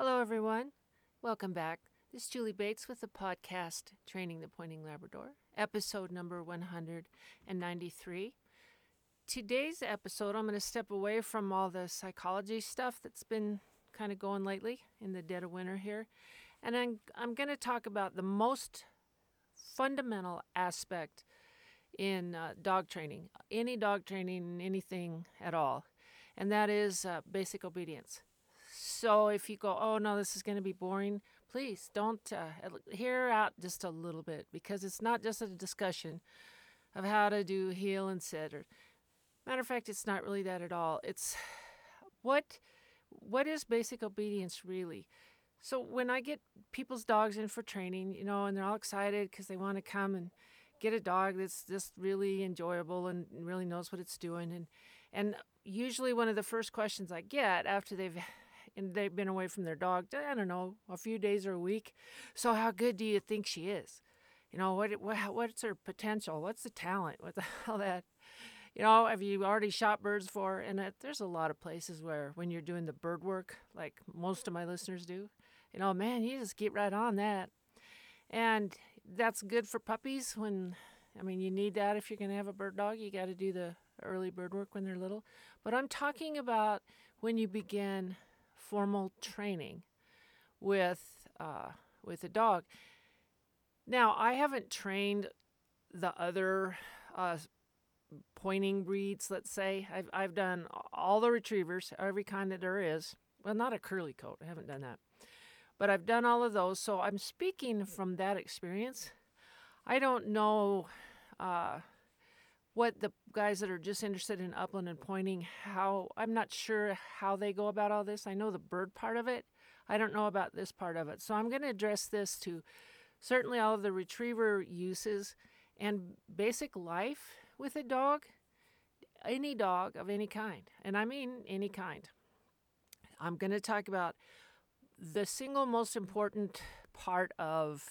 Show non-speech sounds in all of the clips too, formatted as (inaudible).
Hello, everyone. Welcome back. This is Julie Bates with the podcast Training the Pointing Labrador, episode number 193. Today's episode, I'm going to step away from all the psychology stuff that's been kind of going lately in the dead of winter here. And I'm, I'm going to talk about the most fundamental aspect in uh, dog training, any dog training, anything at all, and that is uh, basic obedience. So if you go, oh no, this is going to be boring, please don't uh, hear out just a little bit because it's not just a discussion of how to do heel and sit. Or matter of fact, it's not really that at all. It's what what is basic obedience really? So when I get people's dogs in for training, you know, and they're all excited because they want to come and get a dog that's just really enjoyable and really knows what it's doing, and and usually one of the first questions I get after they've and they've been away from their dog, I don't know, a few days or a week. So how good do you think she is? You know, what, what what's her potential? What's the talent? What the (laughs) hell that? You know, have you already shot birds for? And it, there's a lot of places where when you're doing the bird work, like most of my listeners do, you know, man, you just get right on that. And that's good for puppies when, I mean, you need that if you're going to have a bird dog. You got to do the early bird work when they're little. But I'm talking about when you begin formal training with uh, with a dog. Now, I haven't trained the other uh, pointing breeds. Let's say I've I've done all the retrievers, every kind that there is. Well, not a curly coat. I haven't done that, but I've done all of those. So I'm speaking from that experience. I don't know. Uh, what the guys that are just interested in upland and pointing how i'm not sure how they go about all this. I know the bird part of it. I don't know about this part of it. So i'm going to address this to certainly all of the retriever uses and basic life with a dog any dog of any kind and i mean any kind. I'm going to talk about the single most important part of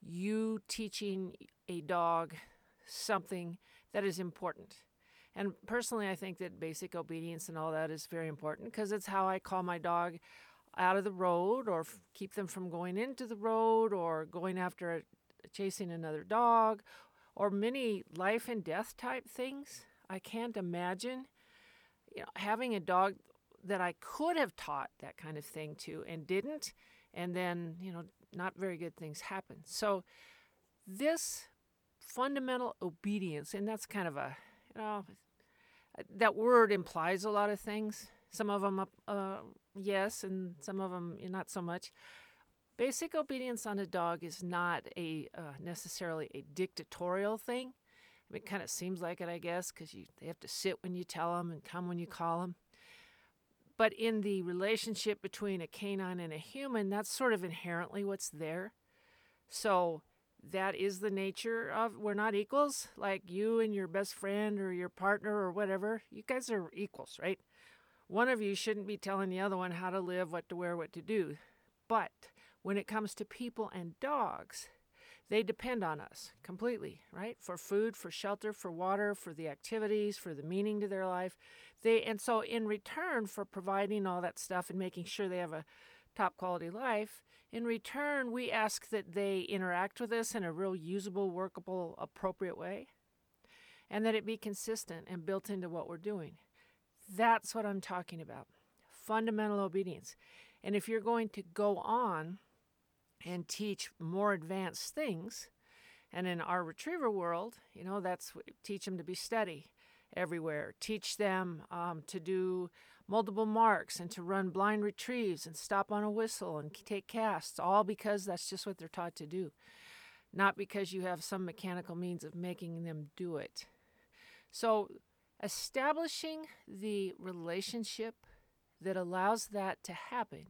you teaching a dog something that is important. And personally, I think that basic obedience and all that is very important because it's how I call my dog out of the road or f- keep them from going into the road or going after a, chasing another dog or many life and death type things. I can't imagine you know, having a dog that I could have taught that kind of thing to and didn't, and then, you know, not very good things happen. So, this fundamental obedience, and that's kind of a, you know, that word implies a lot of things. Some of them, uh, yes, and some of them not so much. Basic obedience on a dog is not a uh, necessarily a dictatorial thing. I mean, it kind of seems like it, I guess, because you they have to sit when you tell them and come when you call them. But in the relationship between a canine and a human, that's sort of inherently what's there. So that is the nature of we're not equals like you and your best friend or your partner or whatever you guys are equals right? One of you shouldn't be telling the other one how to live what to wear what to do. But when it comes to people and dogs they depend on us completely right? For food for shelter for water for the activities for the meaning to their life. They and so in return for providing all that stuff and making sure they have a top quality life. In return, we ask that they interact with us in a real usable, workable, appropriate way, and that it be consistent and built into what we're doing. That's what I'm talking about fundamental obedience. And if you're going to go on and teach more advanced things, and in our retriever world, you know, that's teach them to be steady everywhere, teach them um, to do multiple marks and to run blind retrieves and stop on a whistle and take casts, all because that's just what they're taught to do, not because you have some mechanical means of making them do it. So, establishing the relationship that allows that to happen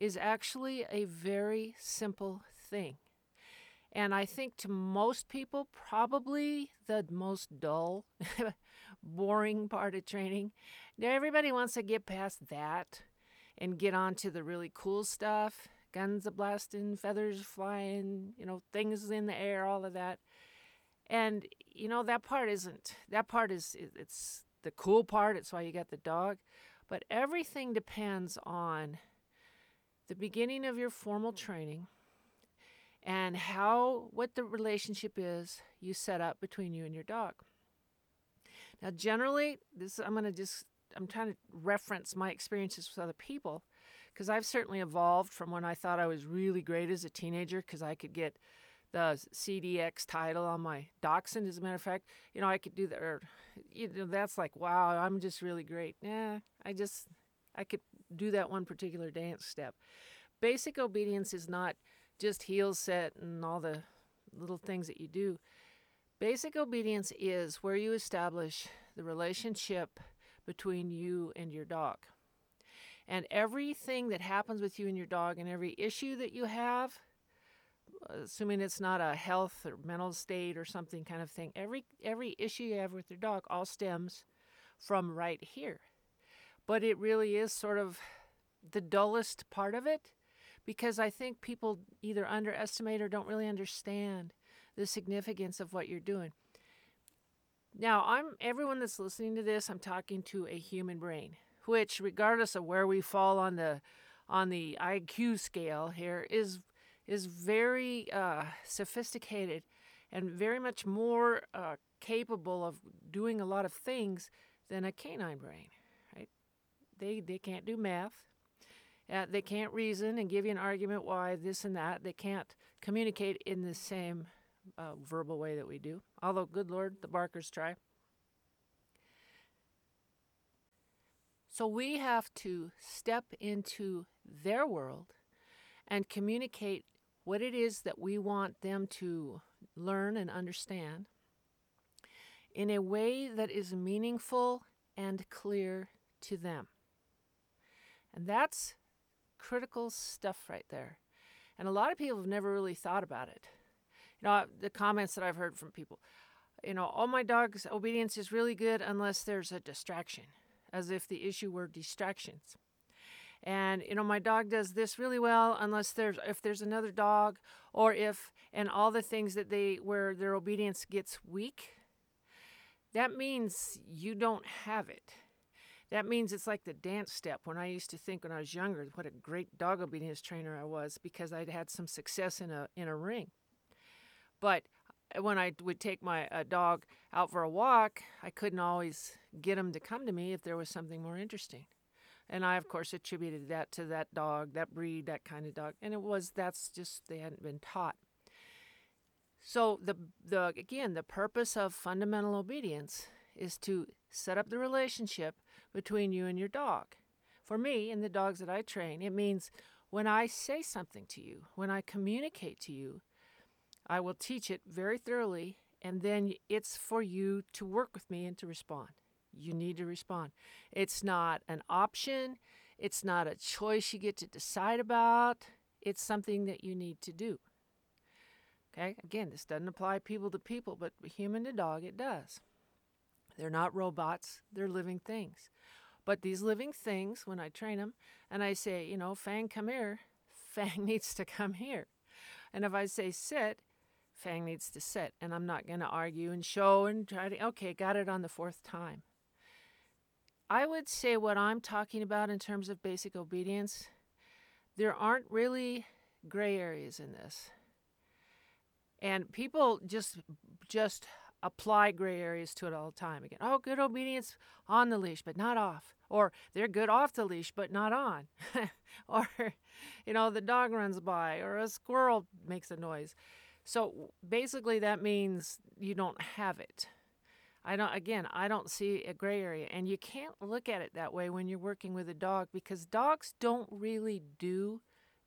is actually a very simple thing. And I think to most people, probably the most dull, (laughs) boring part of training. Now, everybody wants to get past that and get on to the really cool stuff guns a blasting, feathers flying, you know, things in the air, all of that. And, you know, that part isn't, that part is, it's the cool part. It's why you got the dog. But everything depends on the beginning of your formal training and how what the relationship is you set up between you and your dog. Now generally this I'm going to just I'm trying to reference my experiences with other people because I've certainly evolved from when I thought I was really great as a teenager because I could get the CDX title on my dachshund. As a matter of fact, you know, I could do that. Or, er, you know, that's like, wow, I'm just really great. Yeah, I just, I could do that one particular dance step. Basic obedience is not just heel set and all the little things that you do. Basic obedience is where you establish the relationship between you and your dog. And everything that happens with you and your dog and every issue that you have assuming it's not a health or mental state or something kind of thing, every every issue you have with your dog all stems from right here. But it really is sort of the dullest part of it because I think people either underestimate or don't really understand the significance of what you're doing. Now, I'm everyone that's listening to this, I'm talking to a human brain, which regardless of where we fall on the on the IQ scale here is is very uh, sophisticated and very much more uh, capable of doing a lot of things than a canine brain. Right? They they can't do math. Uh, they can't reason and give you an argument why this and that. They can't communicate in the same uh, verbal way that we do. Although, good Lord, the Barkers try. So we have to step into their world and communicate what it is that we want them to learn and understand in a way that is meaningful and clear to them. And that's critical stuff right there. And a lot of people have never really thought about it. You know, the comments that I've heard from people, you know, all my dog's obedience is really good unless there's a distraction, as if the issue were distractions. And you know my dog does this really well unless there's if there's another dog or if and all the things that they where their obedience gets weak that means you don't have it. That means it's like the dance step. When i used to think when i was younger what a great dog obedience trainer i was because i'd had some success in a in a ring but when I would take my uh, dog out for a walk, I couldn't always get him to come to me if there was something more interesting. And I, of course, attributed that to that dog, that breed, that kind of dog. And it was, that's just, they hadn't been taught. So, the, the again, the purpose of fundamental obedience is to set up the relationship between you and your dog. For me and the dogs that I train, it means when I say something to you, when I communicate to you, I will teach it very thoroughly, and then it's for you to work with me and to respond you need to respond. It's not an option, it's not a choice you get to decide about, it's something that you need to do. Okay, again, this doesn't apply people to people, but human to dog, it does. They're not robots, they're living things. But these living things, when I train them and I say, you know, Fang, come here, (laughs) Fang needs to come here. And if I say sit, Fang needs to sit. And I'm not going to argue and show and try to, okay, got it on the fourth time. I would say what I'm talking about in terms of basic obedience, there aren't really gray areas in this. And people just just apply gray areas to it all the time. Again, oh, good obedience on the leash, but not off. Or they're good off the leash, but not on. (laughs) or, you know, the dog runs by, or a squirrel makes a noise. So basically, that means you don't have it. I don't again, I don't see a gray area and you can't look at it that way when you're working with a dog because dogs don't really do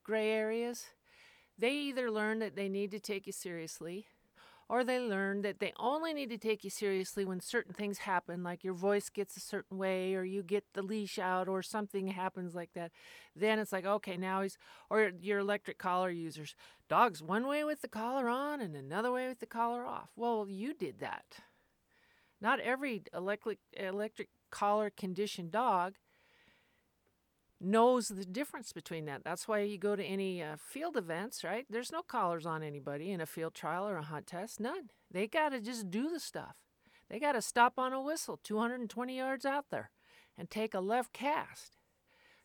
gray areas. They either learn that they need to take you seriously or they learn that they only need to take you seriously when certain things happen, like your voice gets a certain way, or you get the leash out, or something happens like that. Then it's like, okay, now he's, or your electric collar users. Dogs one way with the collar on and another way with the collar off. Well, you did that. Not every electric, electric collar conditioned dog knows the difference between that. That's why you go to any uh, field events, right? There's no collars on anybody in a field trial or a hunt test. None. They got to just do the stuff. They got to stop on a whistle 220 yards out there and take a left cast.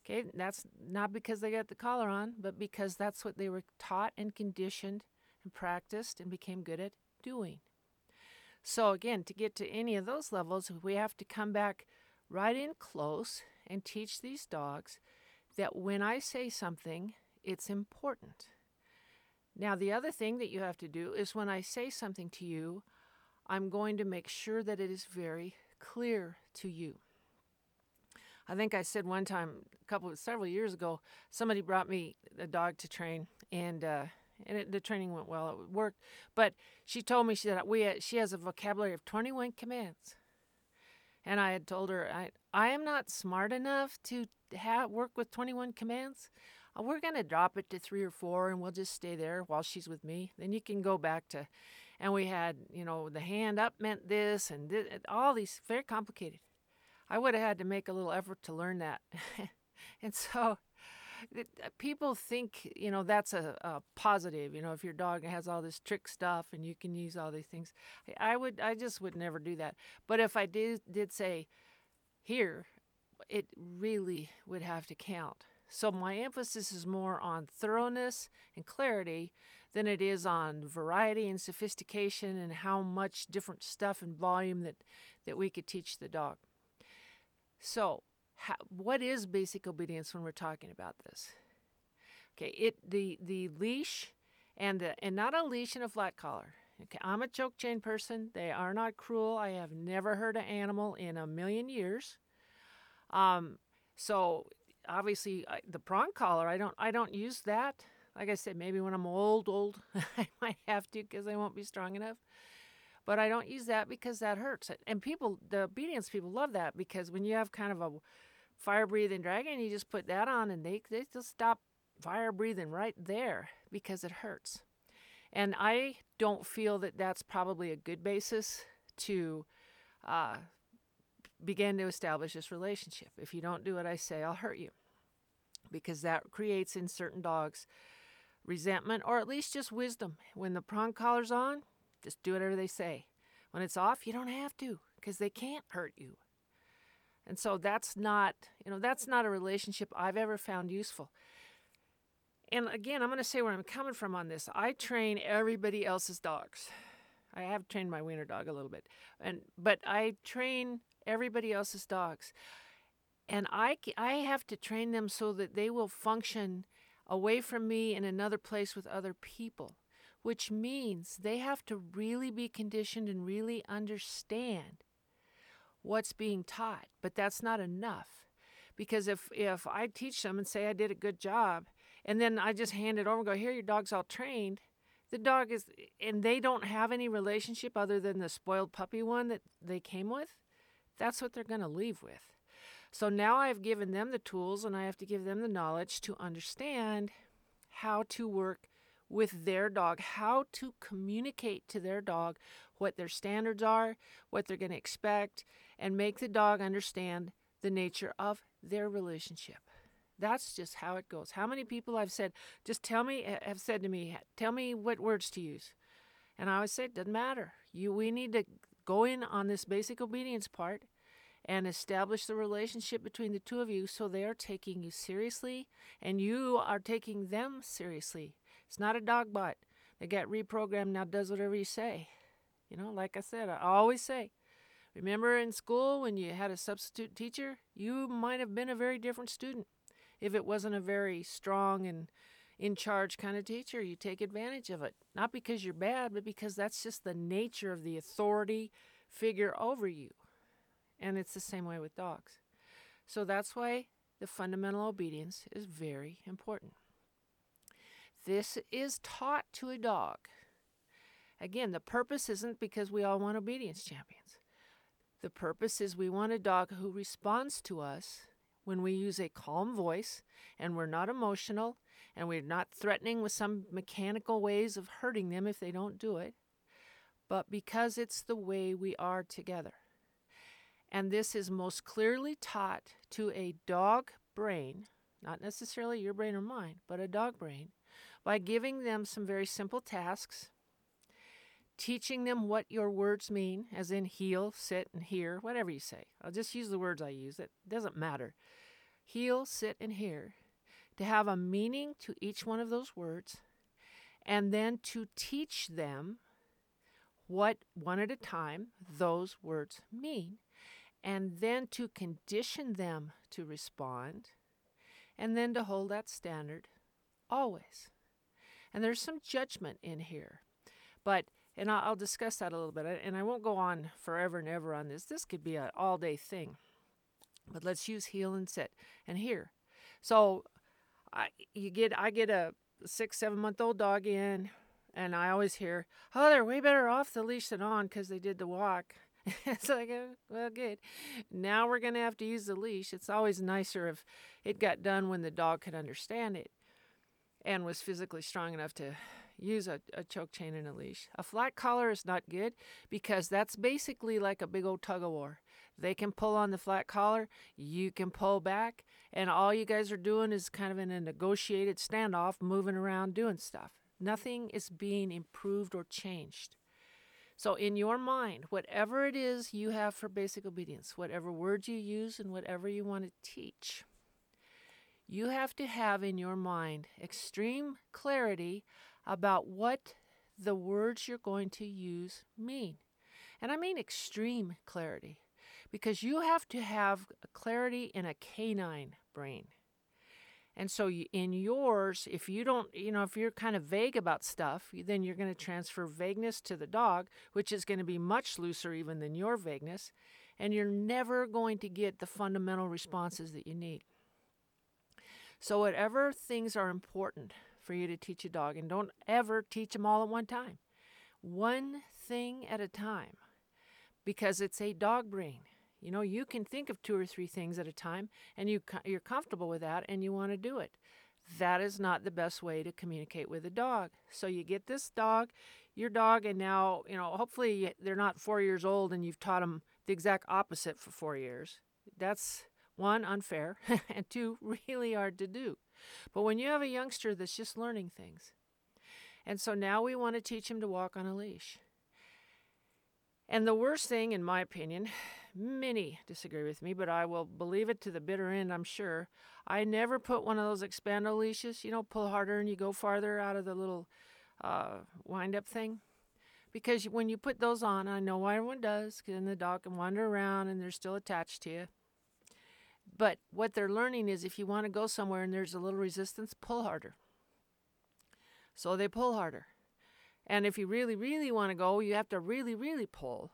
Okay, that's not because they got the collar on, but because that's what they were taught and conditioned and practiced and became good at doing. So, again, to get to any of those levels, we have to come back right in close and teach these dogs that when I say something, it's important. Now, the other thing that you have to do is when I say something to you, I'm going to make sure that it is very clear to you. I think I said one time, a couple of several years ago, somebody brought me a dog to train, and uh, and it, the training went well. It worked, but she told me she said we she has a vocabulary of 21 commands, and I had told her I I am not smart enough to have work with 21 commands. Uh, we're gonna drop it to three or four, and we'll just stay there while she's with me. Then you can go back to, and we had you know the hand up meant this and this, all these very complicated. I would have had to make a little effort to learn that. (laughs) and so it, uh, people think, you know, that's a, a, positive, you know, if your dog has all this trick stuff and you can use all these things. I would, I just would never do that. But if I did, did say here, it really would have to count. So my emphasis is more on thoroughness and clarity than it is on variety and sophistication and how much different stuff and volume that, that we could teach the dog. So, how, what is basic obedience when we're talking about this? Okay, it the the leash and the, and not a leash and a flat collar. Okay, I'm a choke chain person. They are not cruel. I have never hurt an animal in a million years. Um, so obviously I, the prong collar, I don't I don't use that. Like I said, maybe when I'm old, old, (laughs) I might have to because I won't be strong enough. But I don't use that because that hurts. And people, the obedience people love that because when you have kind of a fire breathing dragon, you just put that on and they, they just stop fire breathing right there because it hurts. And I don't feel that that's probably a good basis to uh, begin to establish this relationship. If you don't do what I say, I'll hurt you. Because that creates in certain dogs resentment or at least just wisdom. When the prong collar's on, just do whatever they say. When it's off, you don't have to because they can't hurt you. And so that's not, you know, that's not a relationship I've ever found useful. And again, I'm going to say where I'm coming from on this. I train everybody else's dogs. I have trained my wiener dog a little bit, and but I train everybody else's dogs, and I I have to train them so that they will function away from me in another place with other people which means they have to really be conditioned and really understand what's being taught. But that's not enough. Because if, if I teach them and say I did a good job, and then I just hand it over and go, here, your dog's all trained, the dog is, and they don't have any relationship other than the spoiled puppy one that they came with, that's what they're going to leave with. So now I've given them the tools and I have to give them the knowledge to understand how to work with their dog, how to communicate to their dog what their standards are, what they're going to expect, and make the dog understand the nature of their relationship. That's just how it goes. How many people I've said, just tell me, have said to me, tell me what words to use. And I always say, it doesn't matter. You, we need to go in on this basic obedience part and establish the relationship between the two of you so they are taking you seriously and you are taking them seriously. It's not a dog bite. They got reprogrammed now, does whatever you say. You know, like I said, I always say, remember in school when you had a substitute teacher, you might have been a very different student if it wasn't a very strong and in charge kind of teacher. You take advantage of it, not because you're bad, but because that's just the nature of the authority figure over you. And it's the same way with dogs. So that's why the fundamental obedience is very important. This is taught to a dog. Again, the purpose isn't because we all want obedience champions. The purpose is we want a dog who responds to us when we use a calm voice and we're not emotional and we're not threatening with some mechanical ways of hurting them if they don't do it, but because it's the way we are together. And this is most clearly taught to a dog brain, not necessarily your brain or mine, but a dog brain, by giving them some very simple tasks, teaching them what your words mean, as in heel, sit, and here, whatever you say. I'll just use the words I use. It doesn't matter. heel, sit, and here, to have a meaning to each one of those words, and then to teach them what one at a time those words mean, and then to condition them to respond, and then to hold that standard always. And there's some judgment in here. But, and I'll discuss that a little bit, and I won't go on forever and ever on this. This could be an all day thing. But let's use heel and sit and here. So, I, you get, I get a six, seven month old dog in, and I always hear, oh, they're way better off the leash than on because they did the walk. (laughs) it's like, oh, well, good. Now we're going to have to use the leash. It's always nicer if it got done when the dog could understand it and was physically strong enough to use a, a choke chain and a leash. A flat collar is not good because that's basically like a big old tug of war. They can pull on the flat collar, you can pull back, and all you guys are doing is kind of in a negotiated standoff, moving around, doing stuff. Nothing is being improved or changed. So, in your mind, whatever it is you have for basic obedience, whatever words you use and whatever you want to teach, you have to have in your mind extreme clarity about what the words you're going to use mean. And I mean extreme clarity because you have to have clarity in a canine brain. And so in yours, if you don't, you know, if you're kind of vague about stuff, then you're going to transfer vagueness to the dog, which is going to be much looser even than your vagueness. And you're never going to get the fundamental responses that you need. So, whatever things are important for you to teach a dog, and don't ever teach them all at one time, one thing at a time, because it's a dog brain. You know, you can think of two or three things at a time, and you you're comfortable with that, and you want to do it. That is not the best way to communicate with a dog. So you get this dog, your dog, and now you know. Hopefully, they're not four years old, and you've taught them the exact opposite for four years. That's one, unfair, (laughs) and two, really hard to do. But when you have a youngster that's just learning things, and so now we want to teach him to walk on a leash. And the worst thing, in my opinion, (sighs) many disagree with me, but I will believe it to the bitter end, I'm sure. I never put one of those expando leashes, you know, pull harder and you go farther out of the little uh, wind up thing. Because when you put those on, I know why everyone does, because then the dog can wander around and they're still attached to you. But what they're learning is if you want to go somewhere and there's a little resistance, pull harder. So they pull harder. And if you really, really want to go, you have to really, really pull.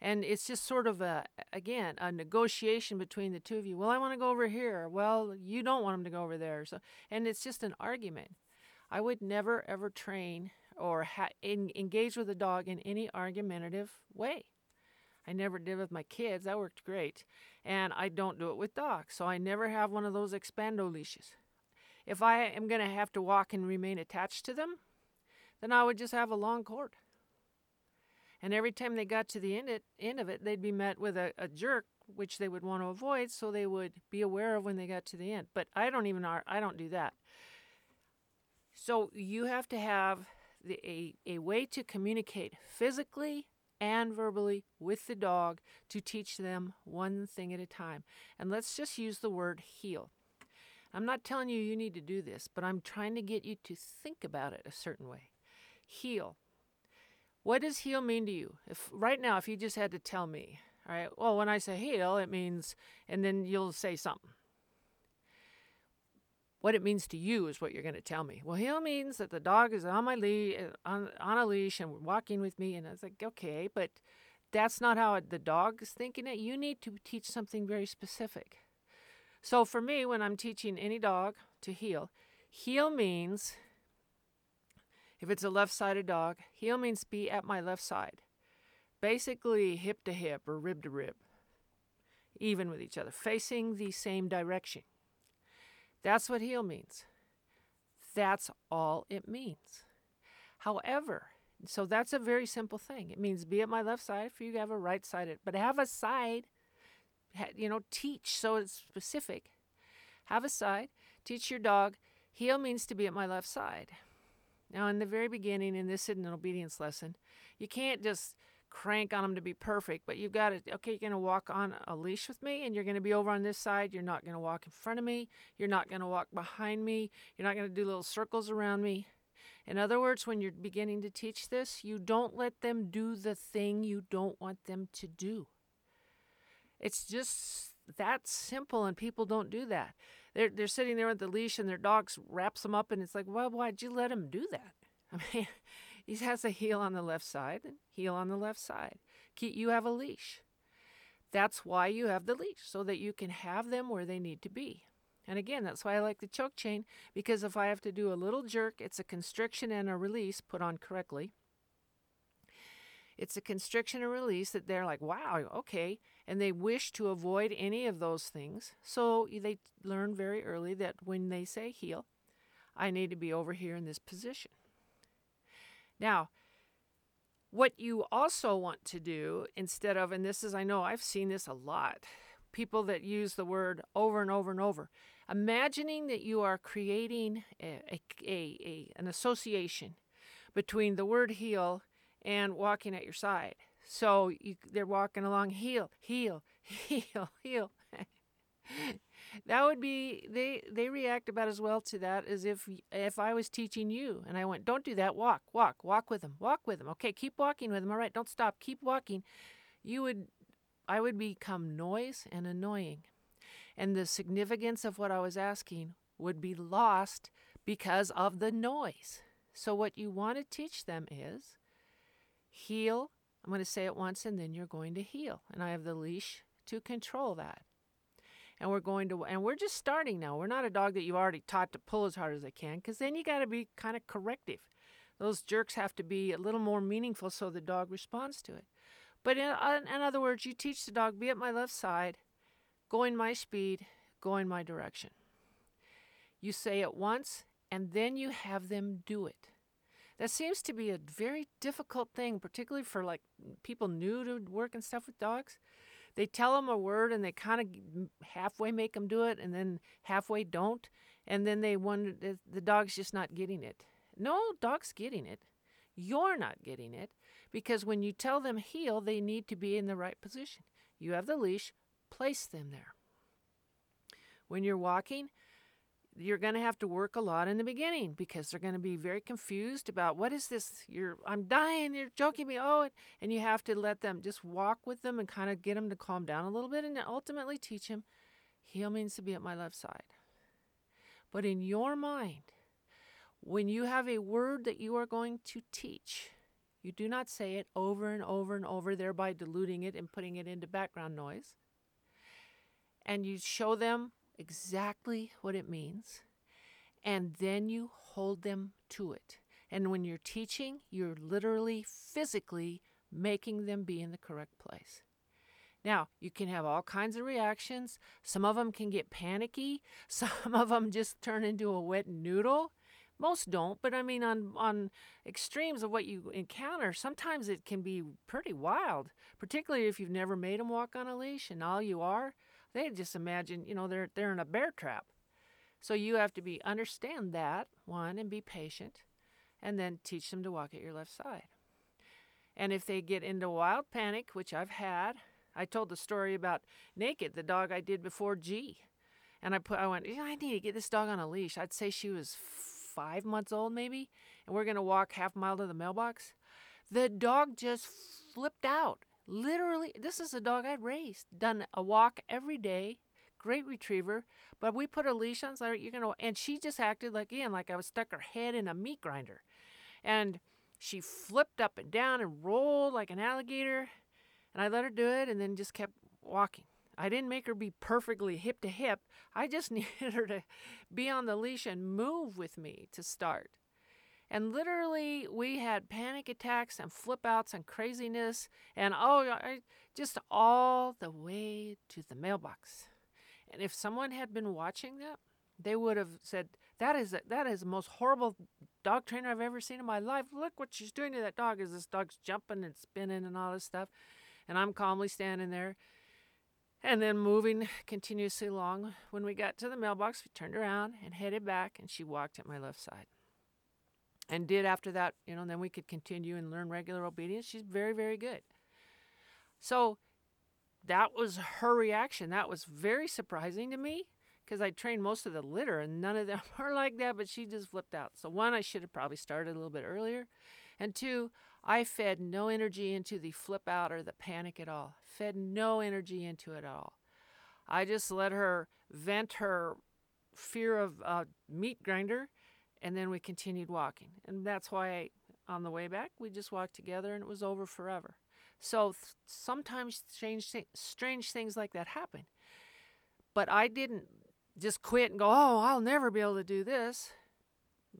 And it's just sort of a, again, a negotiation between the two of you. Well, I want to go over here. Well, you don't want them to go over there. So, and it's just an argument. I would never ever train or ha- engage with a dog in any argumentative way. I never did with my kids. That worked great. And I don't do it with dogs. So I never have one of those expando leashes. If I am going to have to walk and remain attached to them, then I would just have a long cord. And every time they got to the end, it, end of it, they'd be met with a, a jerk, which they would want to avoid, so they would be aware of when they got to the end. But I don't even I don't do that. So you have to have the, a, a way to communicate physically and verbally with the dog to teach them one thing at a time. And let's just use the word heel. I'm not telling you you need to do this, but I'm trying to get you to think about it a certain way. Heel. What does heel mean to you? If right now, if you just had to tell me, all right, well, when I say heel, it means, and then you'll say something. What it means to you is what you're going to tell me. Well, heel means that the dog is on my leash, on, on a leash, and walking with me. And I was like, okay, but that's not how the dog is thinking it. You need to teach something very specific. So for me, when I'm teaching any dog to heel, heel means if it's a left sided dog, heel means be at my left side. Basically, hip to hip or rib to rib, even with each other, facing the same direction. That's what heel means. That's all it means. However, so that's a very simple thing. It means be at my left side if you have a right sided, but have a side, you know, teach so it's specific. Have a side, teach your dog. Heel means to be at my left side. Now, in the very beginning, in this hidden obedience lesson, you can't just crank on them to be perfect, but you've got to, okay, you're going to walk on a leash with me and you're going to be over on this side. You're not going to walk in front of me. You're not going to walk behind me. You're not going to do little circles around me. In other words, when you're beginning to teach this, you don't let them do the thing you don't want them to do. It's just that simple, and people don't do that. They're, they're sitting there with the leash and their dog wraps them up, and it's like, well, why'd you let him do that? (laughs) I mean, he has a heel on the left side heel on the left side. You have a leash. That's why you have the leash, so that you can have them where they need to be. And again, that's why I like the choke chain, because if I have to do a little jerk, it's a constriction and a release put on correctly. It's a constriction and release that they're like, wow, okay. And they wish to avoid any of those things. So they learn very early that when they say heel, I need to be over here in this position. Now, what you also want to do instead of, and this is, I know I've seen this a lot, people that use the word over and over and over, imagining that you are creating a, a, a, an association between the word heel and walking at your side. So you, they're walking along heel, heel, (laughs) heel, heel. (laughs) that would be they they react about as well to that as if if I was teaching you and I went, "Don't do that. Walk, walk, walk with them. Walk with them. Okay, keep walking with them. All right, don't stop. Keep walking." You would I would become noise and annoying. And the significance of what I was asking would be lost because of the noise. So what you want to teach them is heel. I'm going to say it once and then you're going to heel. And I have the leash to control that and we're going to and we're just starting now. We're not a dog that you've already taught to pull as hard as they can because then you got to be kind of corrective. Those jerks have to be a little more meaningful so the dog responds to it. But in, uh, in other words you teach the dog be at my left side go in my speed go in my direction. You say it once and then you have them do it. That seems to be a very difficult thing particularly for like people new to work and stuff with dogs they tell them a word and they kind of halfway make them do it and then halfway don't and then they wonder the dog's just not getting it. No dog's getting it. You're not getting it because when you tell them heel they need to be in the right position. You have the leash place them there. When you're walking you're going to have to work a lot in the beginning because they're going to be very confused about what is this? You're i'm dying you're joking me oh and you have to let them just walk with them and kind of get them to calm down a little bit and ultimately teach them heel means to be at my left side. But in your mind when you have a word that you are going to teach you do not say it over and over and over thereby diluting it and putting it into background noise and you show them exactly what it means, and then you hold them to it. And when you're teaching, you're literally physically making them be in the correct place. Now, you can have all kinds of reactions. Some of them can get panicky. (laughs) Some of them just turn into a wet noodle. Most don't, but I mean, on, on extremes of what you encounter, sometimes it can be pretty wild, particularly if you've never made them walk on a leash and all you are they just imagine, you know, they're they're in a bear trap. So you have to be understand that one and be patient, and then teach them to walk at your left side. And if they get into wild panic, which I've had, I told the story about Naked, the dog I did before G, and I put I went, I need to get this dog on a leash. I'd say she was five months old maybe, and we're gonna walk half a mile to the mailbox. The dog just flipped out Literally, this is a dog I'd raised, done a walk every day, great retriever. But we put a leash on, so you're gonna, and she just acted like again, like I was stuck her head in a meat grinder, and she flipped up and down and rolled like an alligator, and I let her do it, and then just kept walking. I didn't make her be perfectly hip to hip. I just (laughs) needed her to be on the leash and move with me to start. And literally, we had panic attacks and flip outs and craziness, and oh, just all the way to the mailbox. And if someone had been watching that, they would have said, "That is that is the most horrible dog trainer I've ever seen in my life. Look what she's doing to that dog. Is this dog's jumping and spinning and all this stuff?" And I'm calmly standing there, and then moving continuously along. When we got to the mailbox, we turned around and headed back, and she walked at my left side and did after that, you know, then we could continue and learn regular obedience. She's very, very good. So that was her reaction. That was very surprising to me because I trained most of the litter and none of them (laughs) are like that, but she just flipped out. So, one, I should have probably started a little bit earlier. And two, I fed no energy into the flip out or the panic at all. Fed no energy into it at all. I just let her vent her fear of a meat grinder and then we continued walking. And that's why I, on the way back, we just walked together and it was over forever. So th- sometimes strange, strange things like that happen. But I didn't just quit and go, oh, I'll never be able to do this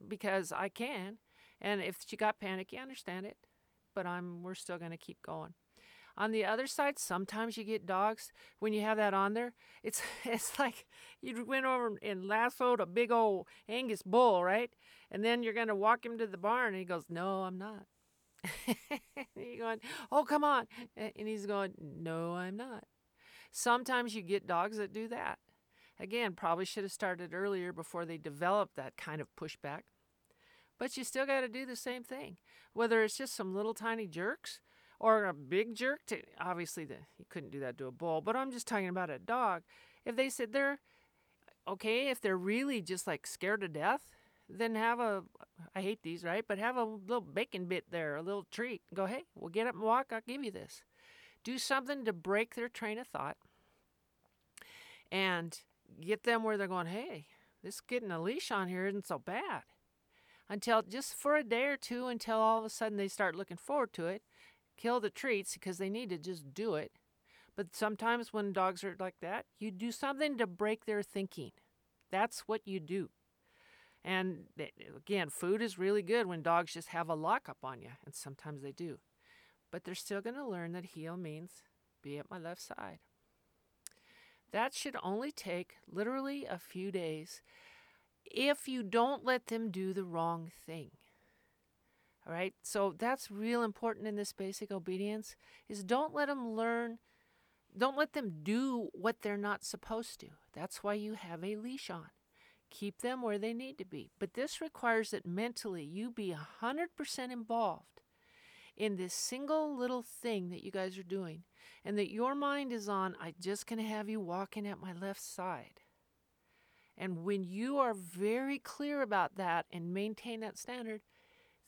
because I can. And if she got panicky, I understand it. But I'm we're still going to keep going. On the other side, sometimes you get dogs when you have that on there. It's (laughs) it's like you went over and lassoed a big old Angus bull, right? And then you're gonna walk him to the barn, and he goes, "No, I'm not." (laughs) you're going, "Oh, come on," and he's going, "No, I'm not." Sometimes you get dogs that do that. Again, probably should have started earlier before they developed that kind of pushback. But you still got to do the same thing. Whether it's just some little tiny jerks or a big jerk to obviously the, you couldn't do that to a bull, but I'm just talking about a dog. If they said they're okay, if they're really just like scared to death, then have a I hate these, right? But have a little bacon bit there, a little treat. Go, hey, we'll get up and walk, I'll give you this. Do something to break their train of thought and get them where they're going, hey, this getting a leash on here isn't so bad. Until just for a day or two, until all of a sudden they start looking forward to it. Kill the treats because they need to just do it. But sometimes when dogs are like that, you do something to break their thinking. That's what you do. And again, food is really good when dogs just have a lockup on you, and sometimes they do. But they're still going to learn that heel means be at my left side. That should only take literally a few days if you don't let them do the wrong thing. All right? So that's real important in this basic obedience is don't let them learn don't let them do what they're not supposed to. That's why you have a leash on. Keep them where they need to be. But this requires that mentally you be 100% involved in this single little thing that you guys are doing and that your mind is on, I just going to have you walking at my left side. And when you are very clear about that and maintain that standard,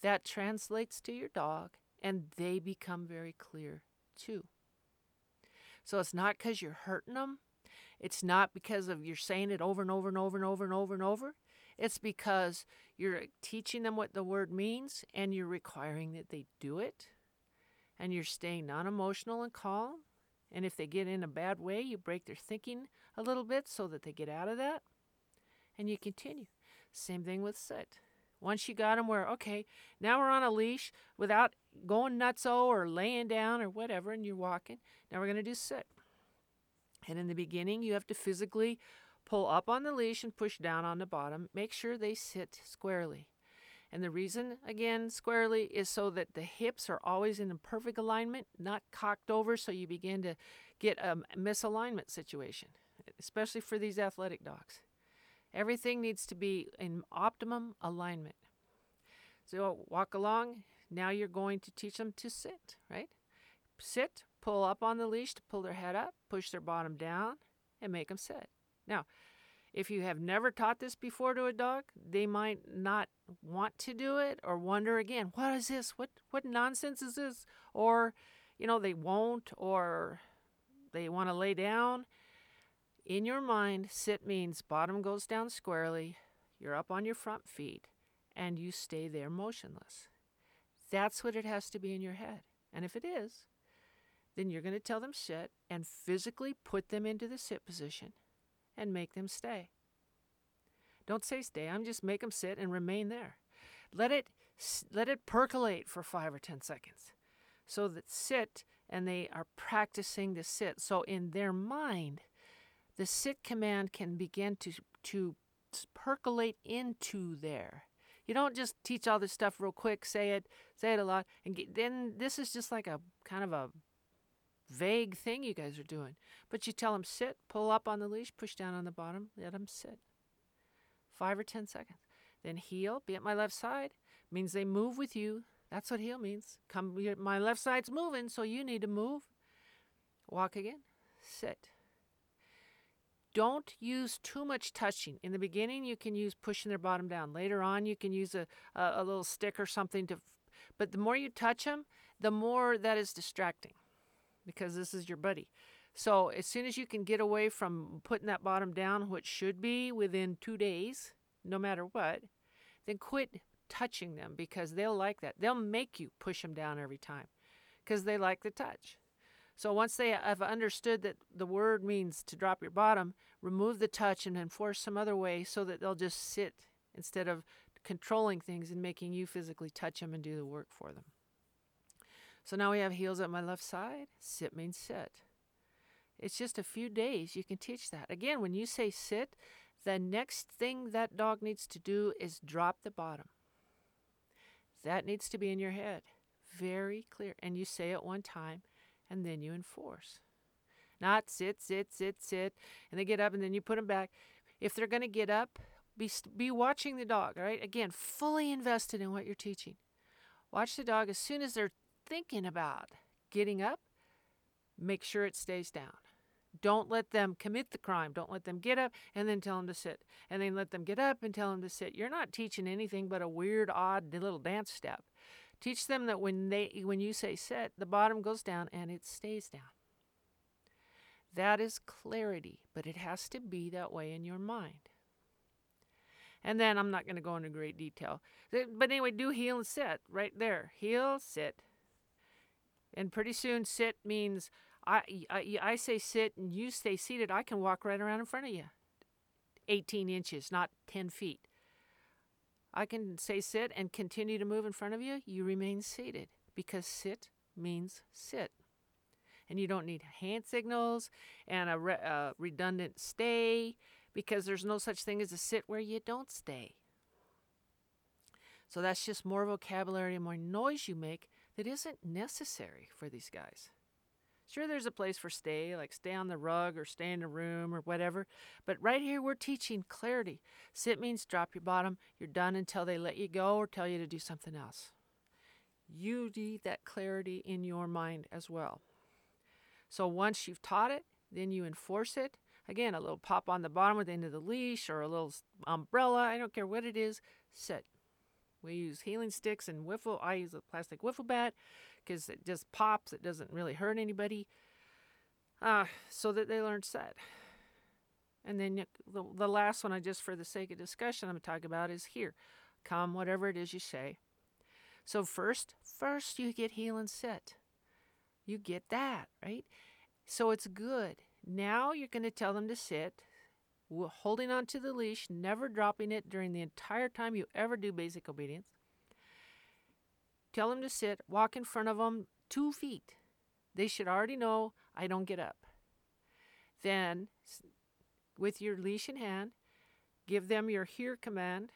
that translates to your dog and they become very clear too. So it's not because you're hurting them. It's not because of you're saying it over and over and over and over and over and over. It's because you're teaching them what the word means and you're requiring that they do it and you're staying non emotional and calm. And if they get in a bad way, you break their thinking a little bit so that they get out of that and you continue. Same thing with sit. Once you got them where, okay, now we're on a leash without going nutso or laying down or whatever, and you're walking. Now we're going to do sit. And in the beginning, you have to physically pull up on the leash and push down on the bottom. Make sure they sit squarely. And the reason, again, squarely, is so that the hips are always in perfect alignment, not cocked over, so you begin to get a misalignment situation, especially for these athletic dogs. Everything needs to be in optimum alignment. So walk along. Now you're going to teach them to sit, right? Sit, pull up on the leash to pull their head up, push their bottom down, and make them sit. Now, if you have never taught this before to a dog, they might not want to do it or wonder again, what is this? What what nonsense is this? Or, you know, they won't or they want to lay down. In your mind, sit means bottom goes down squarely, you're up on your front feet, and you stay there motionless. That's what it has to be in your head. And if it is, then you're going to tell them sit and physically put them into the sit position and make them stay. Don't say stay, I'm just make them sit and remain there. Let it let it percolate for 5 or 10 seconds. So that sit and they are practicing the sit. So in their mind, the sit command can begin to to percolate into there. You don't just teach all this stuff real quick, say it, say it a lot, and get, then this is just like a kind of a vague thing you guys are doing. But you tell them sit, pull up on the leash, push down on the bottom, let them sit. Five or ten seconds. Then heel, be at my left side, means they move with you. That's what heel means. Come, my left side's moving, so you need to move. Walk again. Sit. Don't use too much touching. In the beginning, you can use pushing their bottom down. Later on, you can use a, a, a little stick or something to. But the more you touch them, the more that is distracting because this is your buddy. So as soon as you can get away from putting that bottom down, which should be within two days, no matter what, then quit touching them because they'll like that. They'll make you push them down every time because they like the touch. So once they have understood that the word means to drop your bottom, remove the touch and enforce some other way so that they'll just sit instead of controlling things and making you physically touch them and do the work for them. So now we have heels at my left side. Sit means sit. It's just a few days you can teach that. Again, when you say sit, the next thing that dog needs to do is drop the bottom. That needs to be in your head. Very clear. And you say it one time and then you enforce. Not sit, sit, sit, sit, and they get up and then you put them back. If they're going to get up, be, be watching the dog, right? Again, fully invested in what you're teaching. Watch the dog as soon as they're thinking about getting up, make sure it stays down. Don't let them commit the crime. Don't let them get up and then tell them to sit. And then let them get up and tell them to sit. You're not teaching anything but a weird, odd little dance step. Teach them that when they when you say sit, the bottom goes down and it stays down. That is clarity, but it has to be that way in your mind. And then I'm not going to go into great detail. But anyway, do heel and sit right there. Heel, sit. And pretty soon, sit means I, I, I say sit and you stay seated. I can walk right around in front of you. 18 inches, not 10 feet. I can say sit and continue to move in front of you. You remain seated because sit means sit. And you don't need hand signals and a re- uh, redundant stay because there's no such thing as a sit where you don't stay. So that's just more vocabulary and more noise you make that isn't necessary for these guys. Sure, there's a place for stay, like stay on the rug or stay in the room or whatever. But right here, we're teaching clarity. Sit means drop your bottom. You're done until they let you go or tell you to do something else. You need that clarity in your mind as well. So once you've taught it, then you enforce it. Again, a little pop on the bottom at the end of the leash or a little umbrella. I don't care what it is. Sit. We use heeling sticks and wiffle. I use a plastic wiffle bat because it just pops. It doesn't really hurt anybody. Uh, so that they learn set. And then the, the last one, I just for the sake of discussion, I'm going to talk about is here. Come, whatever it is you say. So first, first you get heel and sit. You get that, right? So it's good. Now you're going to tell them to sit, holding on to the leash, never dropping it during the entire time you ever do basic obedience. Tell them to sit, walk in front of them two feet. They should already know I don't get up. Then, with your leash in hand, give them your here command.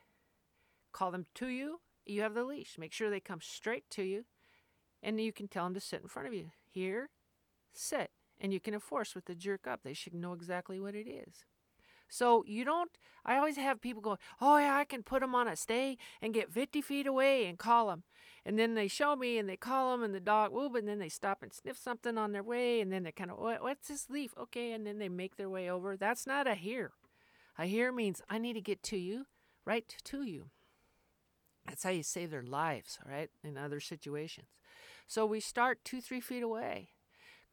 Call them to you. You have the leash. Make sure they come straight to you. And you can tell them to sit in front of you. Here, sit. And you can enforce with the jerk up. They should know exactly what it is. So you don't, I always have people go, oh yeah, I can put them on a stay and get 50 feet away and call them. And then they show me and they call them and the dog, whoop, and then they stop and sniff something on their way. And then they kind of, what, what's this leaf? Okay. And then they make their way over. That's not a here. A here means I need to get to you, right to you. That's how you save their lives, all right, in other situations. So we start two, three feet away.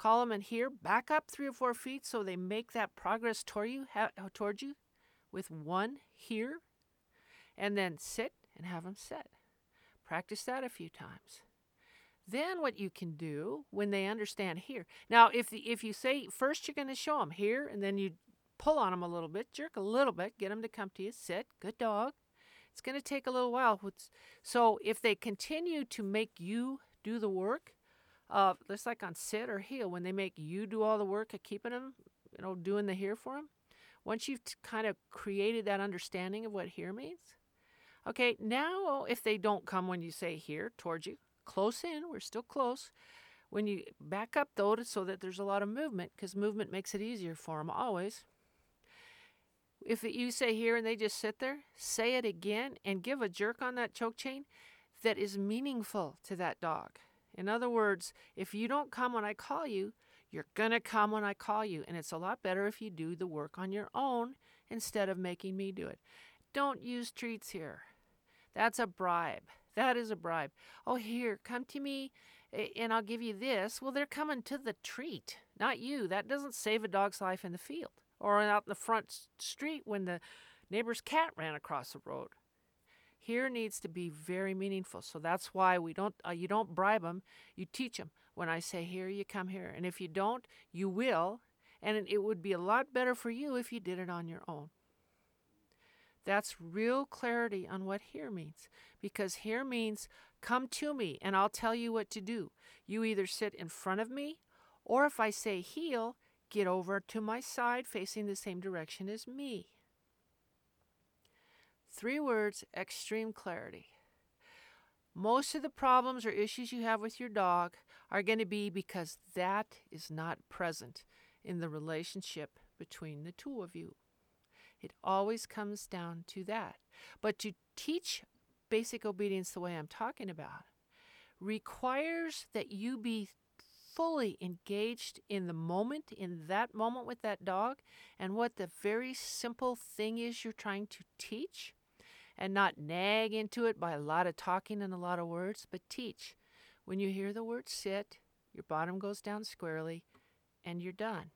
Them in here, back up three or four feet so they make that progress toward you, ha- uh, towards you with one here, and then sit and have them sit. Practice that a few times. Then what you can do when they understand here. Now, if the, if you say first you're going to show them here, and then you pull on them a little bit, jerk a little bit, get them to come to you, sit, good dog. It's going to take a little while. So if they continue to make you do the work, uh, just like on sit or heel, when they make you do all the work of keeping them, you know, doing the here for them, once you've t- kind of created that understanding of what here means, Okay, now if they don't come when you say here towards you, close in, we're still close. When you back up though, so that there's a lot of movement, because movement makes it easier for them always. If you say here and they just sit there, say it again and give a jerk on that choke chain that is meaningful to that dog. In other words, if you don't come when I call you, You're going to come when I call you, and it's a lot better if you do the work on your own instead of making me do it. Don't use treats here. That's a bribe. That is a bribe. Oh, here, come to me and I'll give you this. Well, they're coming to the treat, not you. That doesn't save a dog's life in the field or out in the front street when the neighbor's cat ran across the road. Here needs to be very meaningful. So that's why we don't uh, you don't bribe them, you teach them. When I say here, you come here. And if you don't, you will. And it would be a lot better for you if you did it on your own. That's real clarity on what here means. Because here means come to me and I'll tell you what to do. You either sit in front of me, or if I say heel, get over to my side facing the same direction as me. Three words extreme clarity. Most of the problems or issues you have with your dog are going to be because that is not present in the relationship between the two of you. It always comes down to that. But to teach basic obedience the way I'm talking about requires that you be fully engaged in the moment, in that moment with that dog, and what the very simple thing is you're trying to teach and not nag into it by a lot of talking and a lot of words, but teach. When you hear the word sit, your bottom goes down squarely and you're done.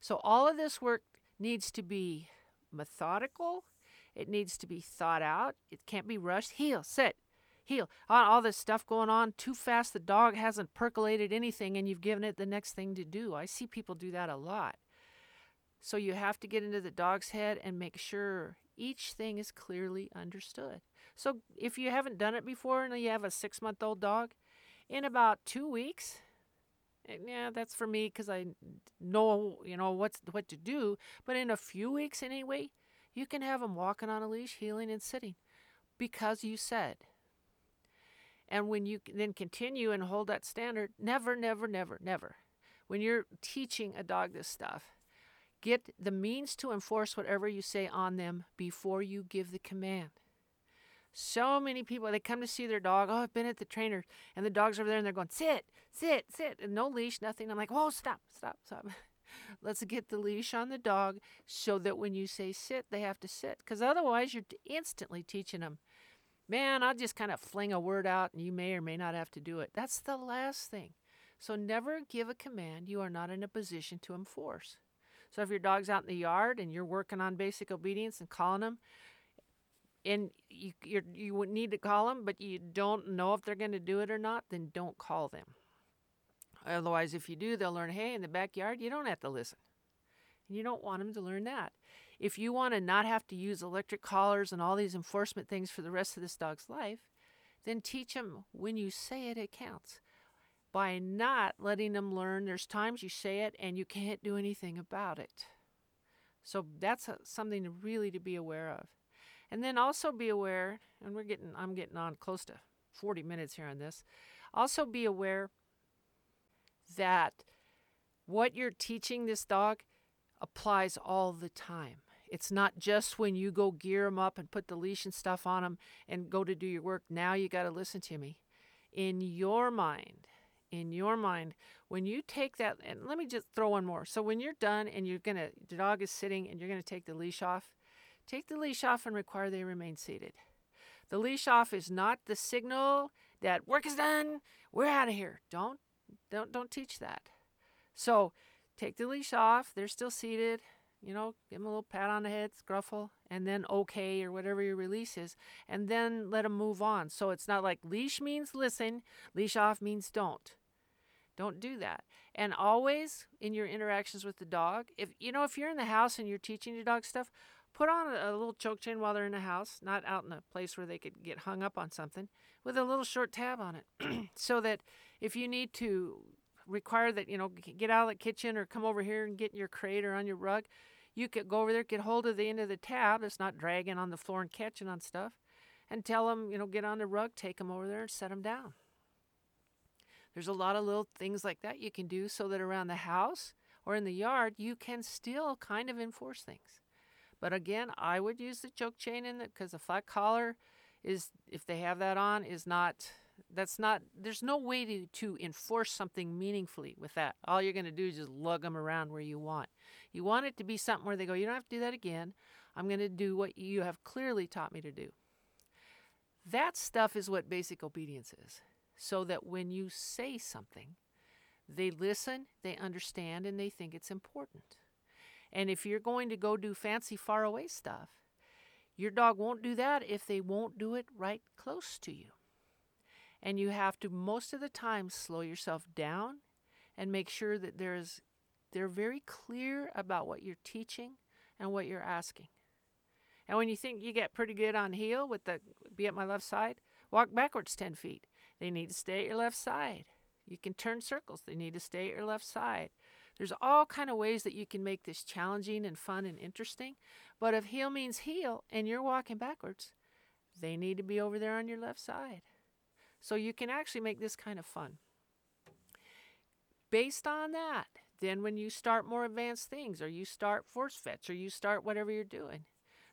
So, all of this work needs to be methodical, it needs to be thought out, it can't be rushed. Heel, sit, heel. All this stuff going on too fast, the dog hasn't percolated anything and you've given it the next thing to do. I see people do that a lot. So, you have to get into the dog's head and make sure each thing is clearly understood. So if you haven't done it before and you have a six month old dog, in about two weeks, eh, yeah, that's for me because I know you know what's what to do. But in a few weeks anyway, you can have them walking on a leash, heeling and sitting, because you said. And when you then continue and hold that standard, never, never, never, never. When you're teaching a dog this stuff, Get the means to enforce whatever you say on them before you give the command. So many people, they come to see their dog. Oh, I've been at the trainer, and the dog's over there, and they're going, sit, sit, sit, and no leash, nothing. I'm like, whoa, stop, stop, stop. (laughs) Let's get the leash on the dog so that when you say sit, they have to sit. Because otherwise, you're instantly teaching them, man, I'll just kind of fling a word out, and you may or may not have to do it. That's the last thing. So never give a command you are not in a position to enforce. So if your dog's out in the yard and you're working on basic obedience and calling them, and you you you need to call them, but you don't know if they're going to do it or not, then don't call them. Otherwise, if you do, they'll learn. Hey, in the backyard, you don't have to listen. And you don't want them to learn that. If you want to not have to use electric collars and all these enforcement things for the rest of this dog's life, then teach them when you say it, it counts by not letting them learn. There's times you say it and you can't do anything about it. So that's a, something to really to be aware of. And then also be aware, and we're getting I'm getting on close to 40 minutes here on this. Also be aware that what you're teaching this dog applies all the time. It's not just when you go gear them up and put the leash and stuff on them and go to do your work. Now you got to listen to me. In your mind, in your mind when you take that and let me just throw one more. So when you're done and you're gonna the dog is sitting and you're gonna take the leash off take the leash off and require they remain seated. The leash off is not the signal that work is done. We're out of here. Don't don't don't teach that. So take the leash off. They're still seated. You know give them a little pat on the head scruffle and then okay or whatever your release is and then let them move on. So it's not like leash means listen leash off means don't don't do that. And always in your interactions with the dog, if you know if you're in the house and you're teaching your dog stuff, put on a, a little choke chain while they're in the house, not out in a place where they could get hung up on something, with a little short tab on it, (clears throat) so that if you need to require that you know get out of the kitchen or come over here and get in your crate or on your rug, you could go over there, get hold of the end of the tab. that's not dragging on the floor and catching on stuff, and tell them you know get on the rug, take them over there and set them down. There's a lot of little things like that you can do so that around the house or in the yard you can still kind of enforce things. But again, I would use the choke chain in it because a flat collar is, if they have that on, is not That's not, there's no way to, to enforce something meaningfully with that. All you're going to do is just lug them around where you want. You want it to be something where they go, you don't have to do that again. I'm going to do what you have clearly taught me to do. That stuff is what basic obedience is. So that when you say something, they listen, they understand, and they think it's important. And if you're going to go do fancy far away stuff, your dog won't do that if they won't do it right close to you. And you have to most of the time slow yourself down and make sure that there's they're very clear about what you're teaching and what you're asking. And when you think you get pretty good on heel with the be at my left side, walk backwards 10 feet. They need to stay at your left side. You can turn circles. They need to stay at your left side. There's all kind of ways that you can make this challenging and fun and interesting. But if heel means heel and you're walking backwards, they need to be over there on your left side. So you can actually make this kind of fun. Based on that, then when you start more advanced things or you start force fetch or you start whatever you're doing,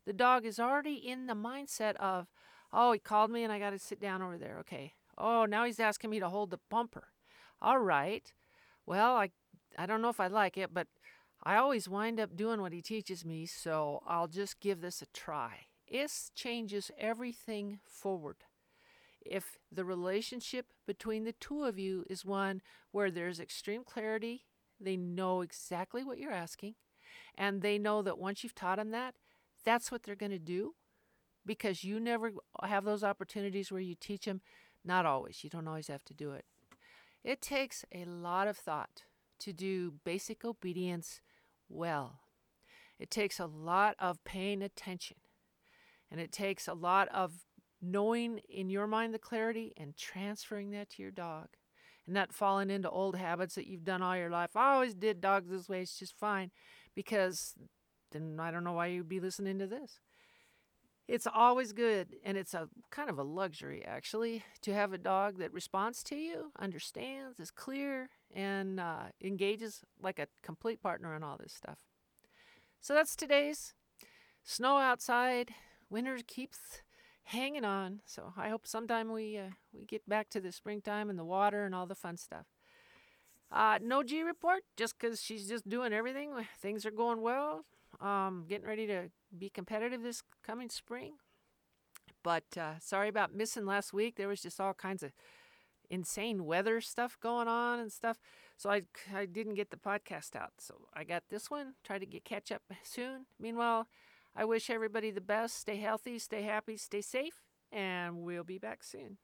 the dog is already in the mindset of, oh, he called me and I got to sit down over there. Okay. Oh, now he's asking me to hold the bumper. All right. Well, I I don't know if I like it, but I always wind up doing what he teaches me, so I'll just give this a try. This changes everything forward. If the relationship between the two of you is one where there's extreme clarity, they know exactly what you're asking, and they know that once you've taught them that, that's what they're going to do because you never have those opportunities where you teach them. Not always. You don't always have to do it. It takes a lot of thought to do basic obedience well. It takes a lot of paying attention, and it takes a lot of knowing in your mind the clarity and transferring that to your dog and not falling into old habits that you've done all your life. I always did dogs this way, it's just fine because then I don't know why you'd be listening to this. It's always good, and it's a kind of a luxury actually to have a dog that responds to you, understands, is clear, and uh, engages like a complete partner in all this stuff. So that's today's snow outside. Winter keeps hanging on. So I hope sometime we uh, we get back to the springtime and the water and all the fun stuff. Uh, no G report, just because she's just doing everything. Things are going well. Um, getting ready to be competitive this coming spring. But uh, sorry about missing last week. There was just all kinds of insane weather stuff going on and stuff. So I, I didn't get the podcast out. So I got this one. Try to get catch up (laughs) soon. Meanwhile, I wish everybody the best. Stay healthy, stay happy, stay safe, and we'll be back soon.